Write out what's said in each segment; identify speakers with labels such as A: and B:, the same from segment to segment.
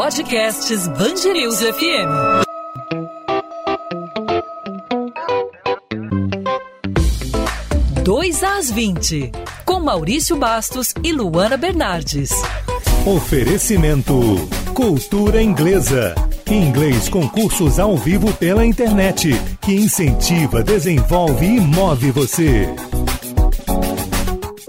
A: Podcasts Bangerils FM. Dois às 20, com Maurício Bastos e Luana Bernardes.
B: Oferecimento Cultura Inglesa. Inglês com cursos ao vivo pela internet, que incentiva, desenvolve e move você.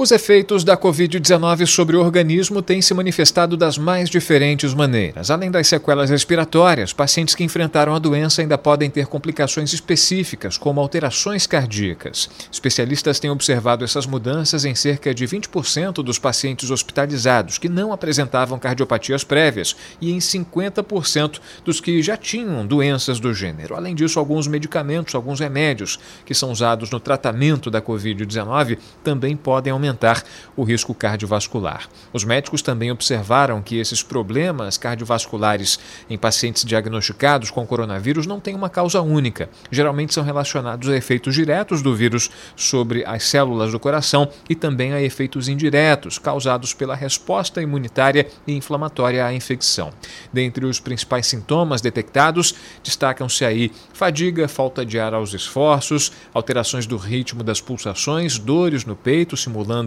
C: Os efeitos da Covid-19 sobre o organismo têm se manifestado das mais diferentes maneiras. Além das sequelas respiratórias, pacientes que enfrentaram a doença ainda podem ter complicações específicas, como alterações cardíacas. Especialistas têm observado essas mudanças em cerca de 20% dos pacientes hospitalizados que não apresentavam cardiopatias prévias e em 50% dos que já tinham doenças do gênero. Além disso, alguns medicamentos, alguns remédios que são usados no tratamento da Covid-19 também podem aumentar aumentar o risco cardiovascular. Os médicos também observaram que esses problemas cardiovasculares em pacientes diagnosticados com coronavírus não têm uma causa única. Geralmente são relacionados a efeitos diretos do vírus sobre as células do coração e também a efeitos indiretos causados pela resposta imunitária e inflamatória à infecção. Dentre os principais sintomas detectados, destacam-se aí fadiga, falta de ar aos esforços, alterações do ritmo das pulsações, dores no peito simulando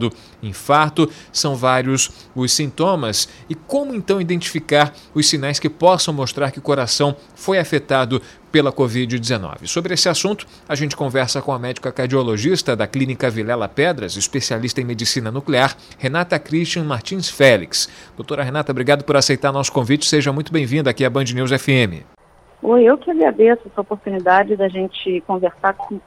C: infarto. São vários os sintomas. E como então identificar os sinais que possam mostrar que o coração foi afetado pela Covid-19. Sobre esse assunto, a gente conversa com a médica cardiologista da Clínica Vilela Pedras, especialista em medicina nuclear, Renata Christian Martins Félix. Doutora Renata, obrigado por aceitar nosso convite. Seja muito bem-vinda aqui à Band News FM.
D: Oi, eu que agradeço essa oportunidade da gente conversar com,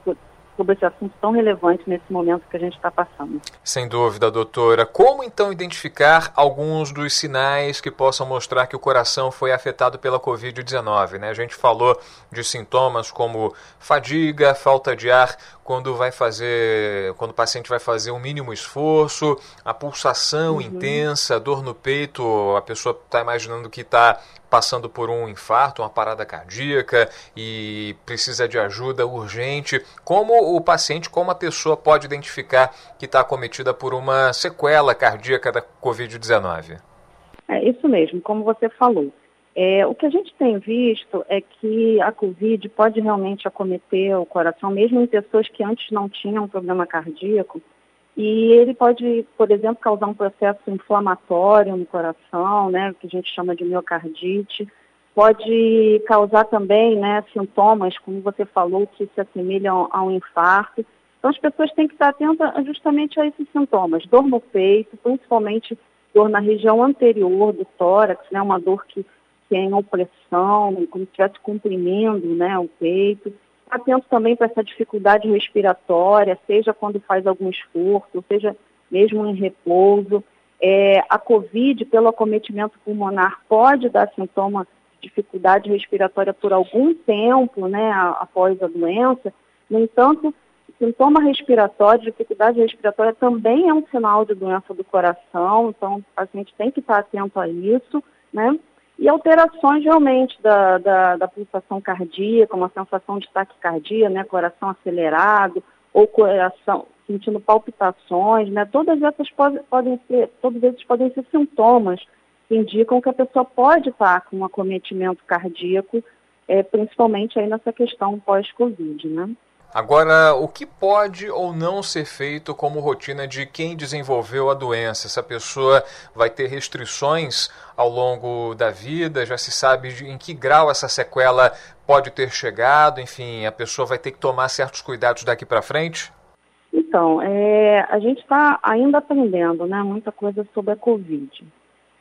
D: sobre esse assunto tão relevante nesse momento que a gente está passando.
C: Sem dúvida, doutora. Como então identificar alguns dos sinais que possam mostrar que o coração foi afetado pela Covid-19? Né? A gente falou de sintomas como fadiga, falta de ar quando vai fazer, quando o paciente vai fazer um mínimo esforço, a pulsação uhum. intensa, dor no peito, a pessoa está imaginando que está passando por um infarto, uma parada cardíaca e precisa de ajuda urgente. Como o paciente, como a pessoa pode identificar que está acometida por uma sequela cardíaca da Covid-19?
D: É isso mesmo, como você falou. É, o que a gente tem visto é que a Covid pode realmente acometer o coração, mesmo em pessoas que antes não tinham problema cardíaco, e ele pode, por exemplo, causar um processo inflamatório no coração, né, que a gente chama de miocardite. Pode causar também né, sintomas, como você falou, que se assemelham a um infarto. Então, as pessoas têm que estar atentas justamente a esses sintomas. Dor no peito, principalmente dor na região anterior do tórax, né, uma dor que tem opressão, como se estivesse comprimindo né, o peito. Atento também para essa dificuldade respiratória, seja quando faz algum esforço, seja mesmo em repouso. É, a COVID, pelo acometimento pulmonar, pode dar sintoma dificuldade respiratória por algum tempo né, após a doença. No entanto, sintoma respiratório, dificuldade respiratória também é um sinal de doença do coração, então o paciente tem que estar atento a isso, né? E alterações realmente da, da, da pulsação cardíaca, uma sensação de taquicardia, né, coração acelerado, ou coração sentindo palpitações, né, todas essas pode, podem ser, todos esses podem ser sintomas indicam que a pessoa pode estar com um acometimento cardíaco, é, principalmente aí nessa questão pós-Covid, né?
C: Agora, o que pode ou não ser feito como rotina de quem desenvolveu a doença? Essa pessoa vai ter restrições ao longo da vida? Já se sabe em que grau essa sequela pode ter chegado? Enfim, a pessoa vai ter que tomar certos cuidados daqui para frente?
D: Então, é, a gente está ainda aprendendo né, muita coisa sobre a Covid.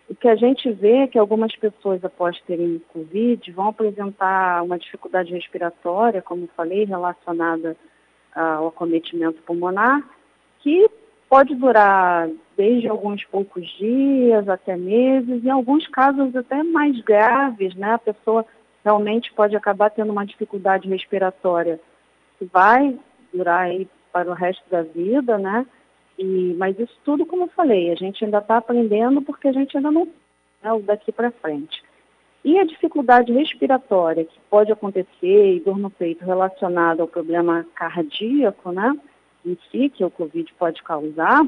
D: O que a gente vê é que algumas pessoas, após terem Covid, vão apresentar uma dificuldade respiratória, como falei, relacionada ao acometimento pulmonar, que pode durar desde alguns poucos dias até meses, em alguns casos até mais graves, né? A pessoa realmente pode acabar tendo uma dificuldade respiratória que vai durar aí para o resto da vida, né? E, mas isso tudo, como eu falei, a gente ainda está aprendendo porque a gente ainda não né, daqui para frente. E a dificuldade respiratória que pode acontecer e dor no peito relacionada ao problema cardíaco, né, em si, que o Covid pode causar,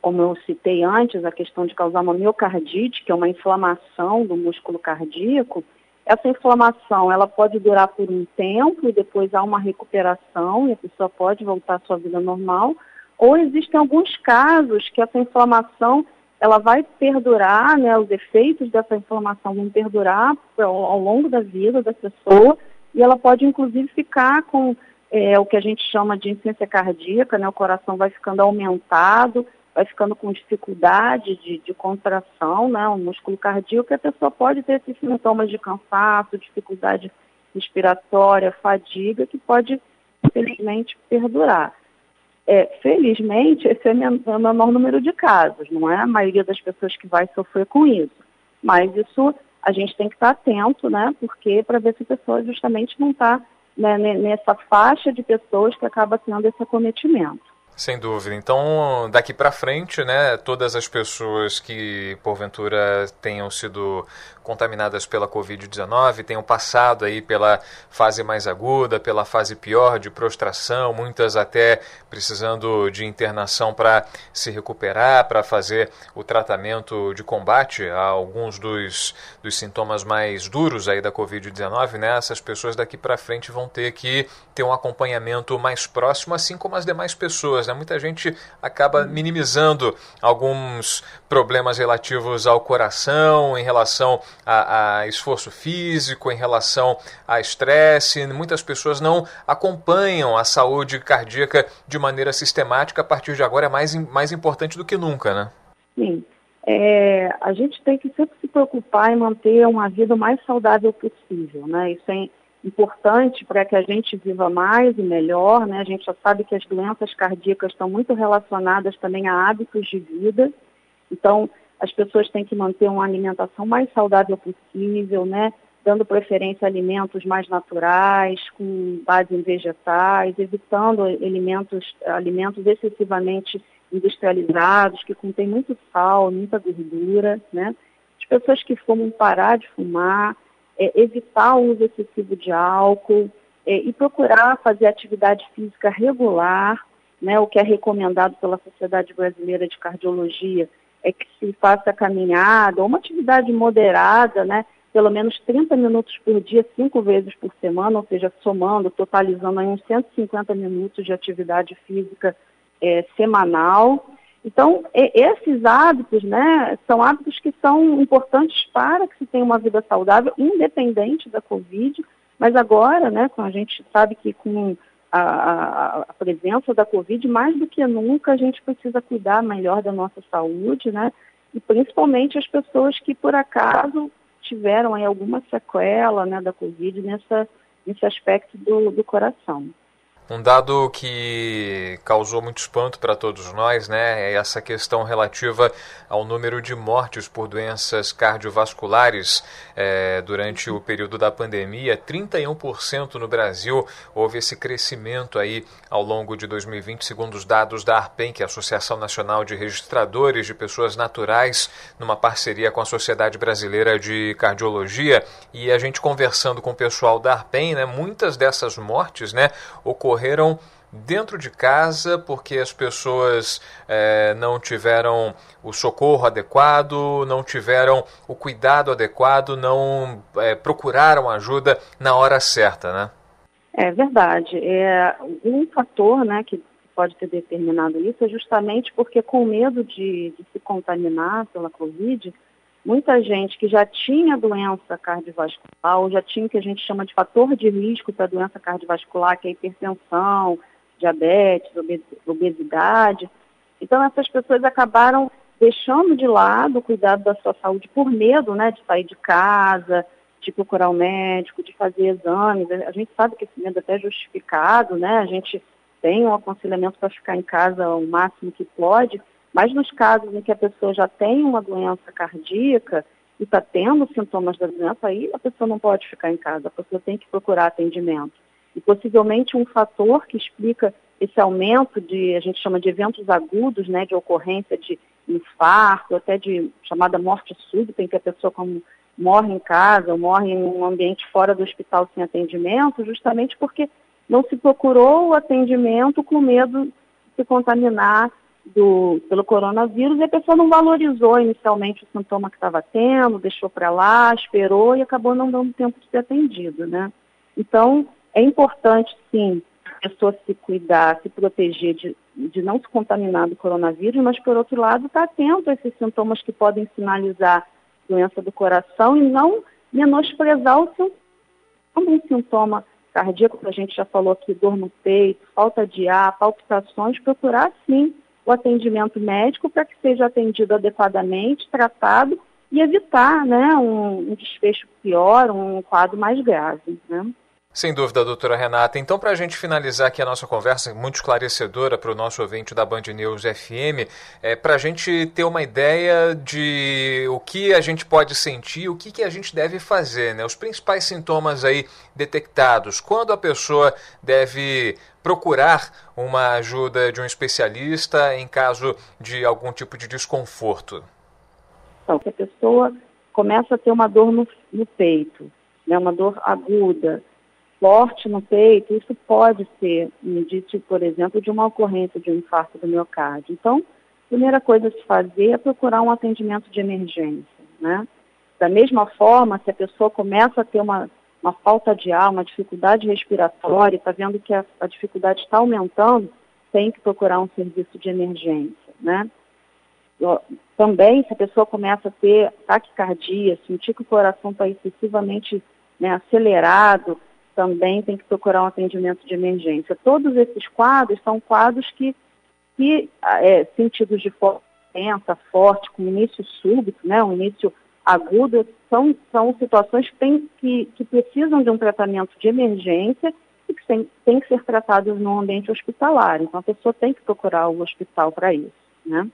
D: como eu citei antes, a questão de causar uma miocardite, que é uma inflamação do músculo cardíaco, essa inflamação ela pode durar por um tempo e depois há uma recuperação e a pessoa pode voltar à sua vida normal, ou existem alguns casos que essa inflamação ela vai perdurar, né, os efeitos dessa inflamação vão perdurar ao, longo da vida da pessoa e ela pode inclusive ficar com é, o que a gente chama de insuficiência cardíaca, né, o coração vai ficando aumentado, vai ficando com dificuldade de, de contração, né, o músculo cardíaco, e a pessoa pode ter esses sintomas de cansaço, dificuldade respiratória, fadiga, que pode, infelizmente, perdurar. É, felizmente, esse é o menor número de casos, não é a maioria das pessoas que vai sofrer com isso. Mas isso a gente tem que estar atento, né? Porque para ver se a pessoa justamente não está né, nessa faixa de pessoas que acaba tendo esse acometimento.
C: Sem dúvida. Então, daqui para frente, né, todas as pessoas que porventura tenham sido contaminadas pela Covid-19 tenham passado aí pela fase mais aguda, pela fase pior de prostração, muitas até precisando de internação para se recuperar, para fazer o tratamento de combate a alguns dos, dos sintomas mais duros aí da Covid-19, né? Essas pessoas daqui para frente vão ter que ter um acompanhamento mais próximo, assim como as demais pessoas, né? Muita gente acaba minimizando alguns problemas relativos ao coração, em relação a, a esforço físico, em relação a estresse. Muitas pessoas não acompanham a saúde cardíaca de maneira sistemática. A partir de agora é mais, mais importante do que nunca, né?
D: Sim. É, a gente tem que sempre se preocupar em manter uma vida o mais saudável possível, né? Isso é importante para que a gente viva mais e melhor, né? A gente já sabe que as doenças cardíacas estão muito relacionadas também a hábitos de vida. Então, as pessoas têm que manter uma alimentação mais saudável possível, né? Dando preferência a alimentos mais naturais, com base em vegetais, evitando alimentos, alimentos excessivamente industrializados, que contêm muito sal, muita gordura, né? As pessoas que fumam parar de fumar, é, evitar o uso excessivo de álcool é, e procurar fazer atividade física regular, né? O que é recomendado pela Sociedade Brasileira de Cardiologia é que se faça caminhada ou uma atividade moderada, né? Pelo menos 30 minutos por dia, cinco vezes por semana, ou seja, somando, totalizando aí uns 150 minutos de atividade física é, semanal. Então, esses hábitos, né, são hábitos que são importantes para que se tenha uma vida saudável, independente da Covid, mas agora, né, a gente sabe que com a, a, presença da Covid, mais do que nunca a gente precisa cuidar melhor da nossa saúde, né? E principalmente as pessoas que por acaso tiveram aí alguma sequela né, da Covid nessa, nesse aspecto do, do coração.
C: Um dado que causou muito espanto para todos nós, né, é essa questão relativa ao número de mortes por doenças cardiovasculares é, durante o período da pandemia. 31% no Brasil houve esse crescimento aí ao longo de 2020, segundo os dados da ARPEN, que é a Associação Nacional de Registradores de Pessoas Naturais, numa parceria com a Sociedade Brasileira de Cardiologia. E a gente conversando com o pessoal da ARPEN, né, muitas dessas mortes, né, ocorreram ocorreram dentro de casa porque as pessoas é, não tiveram o socorro adequado, não tiveram o cuidado adequado, não é, procuraram ajuda na hora certa, né?
D: É verdade. É, um fator né, que pode ter determinado isso é justamente porque com medo de, de se contaminar pela Covid, muita gente que já tinha doença cardiovascular, ou já tinha o que a gente chama de fator de risco para doença cardiovascular, que é hipertensão, diabetes, obesidade. Então, essas pessoas acabaram deixando de lado o cuidado da sua saúde por medo né, de sair de casa, de procurar o um médico, de fazer exames. A gente sabe que esse medo é até justificado, né? A gente tem um aconselhamento para ficar em casa o máximo que pode, mas nos casos em que a pessoa já tem uma doença cardíaca e está tendo sintomas da doença, aí a pessoa não pode ficar em casa, a pessoa tem que procurar atendimento. E possivelmente um fator que explica esse aumento de, a gente chama de eventos agudos, né, de ocorrência de infarto, até de chamada morte súbita, em que a pessoa como morre em casa ou morre em um ambiente fora do hospital sem atendimento, justamente porque não se procurou o atendimento com medo de se contaminar do, pelo coronavírus e a pessoa não valorizou inicialmente o sintoma que estava tendo, deixou para lá, esperou e acabou não dando tempo de ser atendido, né? Então, é importante, sim, a pessoa se cuidar, se proteger de, de não se contaminar do coronavírus, mas, por outro lado, estar tá atento a esses sintomas que podem sinalizar doença do coração e não menosprezar o sintoma. Um sintoma cardíaco, que a gente já falou aqui, dor no peito, falta de ar, palpitações, procurar, sim, o atendimento médico para que seja atendido adequadamente, tratado e evitar né, um, um desfecho pior, um quadro mais grave. Né?
C: Sem dúvida, doutora Renata. Então, para a gente finalizar aqui a nossa conversa, muito esclarecedora para o nosso ouvinte da Band News FM, é, para a gente ter uma ideia de o que a gente pode sentir, o que, que a gente deve fazer, né? Os principais sintomas aí detectados, quando a pessoa deve procurar uma ajuda de um especialista em caso de algum tipo de desconforto.
D: Então, se a pessoa começa a ter uma dor no, no peito, né, uma dor aguda, forte no peito, isso pode ser indício, por exemplo, de uma ocorrência de um infarto do miocárdio. Então, a primeira coisa a se fazer é procurar um atendimento de emergência, né? Da mesma forma, se a pessoa começa a ter uma, uma falta de ar, uma dificuldade respiratória, está vendo que a, a dificuldade está aumentando, tem que procurar um serviço de emergência, né? Também, se a pessoa começa a ter taquicardia, sentir que o coração está excessivamente né, acelerado, também tem que procurar um atendimento de emergência. Todos esses quadros são quadros que, que é, sentidos de força intensa, forte, com início súbito, né, um início agudo, são, são situações que, tem, que, que precisam de um tratamento de emergência e que tem, tem que ser tratados no ambiente hospitalar. Então, a pessoa tem que procurar o hospital para isso, né?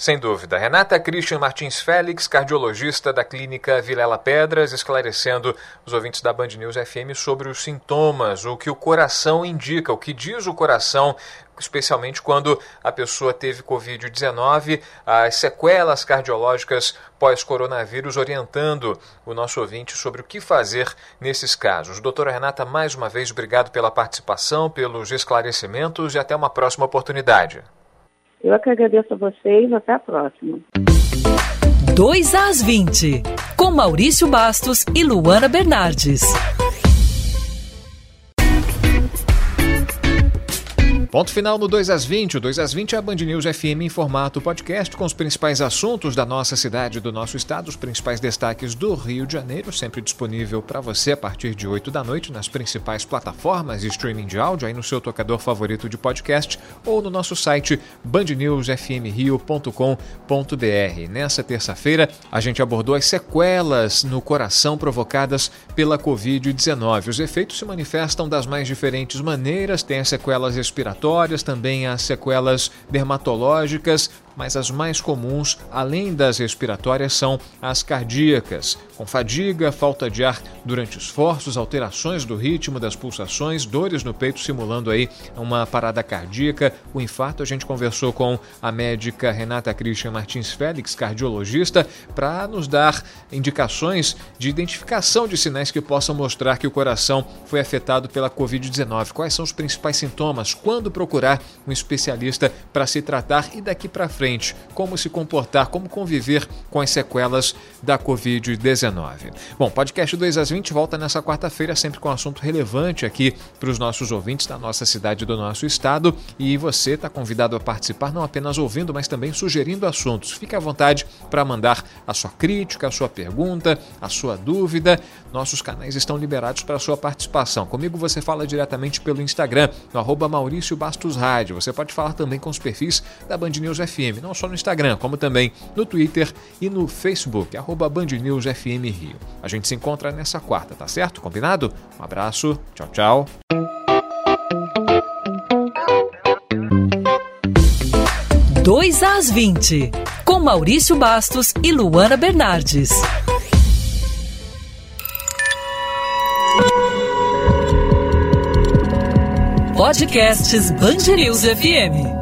C: Sem dúvida. Renata Christian Martins Félix, cardiologista da Clínica Vilela Pedras, esclarecendo os ouvintes da Band News FM sobre os sintomas, o que o coração indica, o que diz o coração, especialmente quando a pessoa teve Covid-19, as sequelas cardiológicas pós-coronavírus, orientando o nosso ouvinte sobre o que fazer nesses casos. Doutora Renata, mais uma vez, obrigado pela participação, pelos esclarecimentos e até uma próxima oportunidade.
D: Eu é que agradeço a vocês. Até a próxima.
A: 2 às 20, com Maurício Bastos e Luana Bernardes.
C: Ponto final no 2 às 20. O 2 às 20 é a Band News FM em formato podcast com os principais assuntos da nossa cidade do nosso estado, os principais destaques do Rio de Janeiro, sempre disponível para você a partir de 8 da noite nas principais plataformas de streaming de áudio, aí no seu tocador favorito de podcast ou no nosso site bandnewsfmrio.com.br. Nessa terça-feira, a gente abordou as sequelas no coração provocadas pela Covid-19. Os efeitos se manifestam das mais diferentes maneiras, tem as sequelas respiratórias também as sequelas dermatológicas, mas as mais comuns, além das respiratórias, são as cardíacas, com fadiga, falta de ar durante esforços, alterações do ritmo das pulsações, dores no peito simulando aí uma parada cardíaca, o infarto. A gente conversou com a médica Renata Christian Martins Félix, cardiologista, para nos dar indicações de identificação de sinais que possam mostrar que o coração foi afetado pela Covid-19. Quais são os principais sintomas? Quando procurar um especialista para se tratar e daqui para frente, como se comportar, como conviver com as sequelas da Covid-19. Bom, podcast 2 às 20 volta nessa quarta-feira, sempre com um assunto relevante aqui para os nossos ouvintes da nossa cidade e do nosso estado. E você está convidado a participar, não apenas ouvindo, mas também sugerindo assuntos. Fique à vontade para mandar a sua crítica, a sua pergunta, a sua dúvida. Nossos canais estão liberados para a sua participação. Comigo você fala diretamente pelo Instagram, no arroba Maurício Bastos Rádio. Você pode falar também com os perfis da Band News FM FM, não só no Instagram, como também no Twitter e no Facebook, arroba Band News FM Rio. A gente se encontra nessa quarta, tá certo? Combinado? Um abraço, tchau, tchau.
A: Dois às 20, com Maurício Bastos e Luana Bernardes. Podcasts News FM.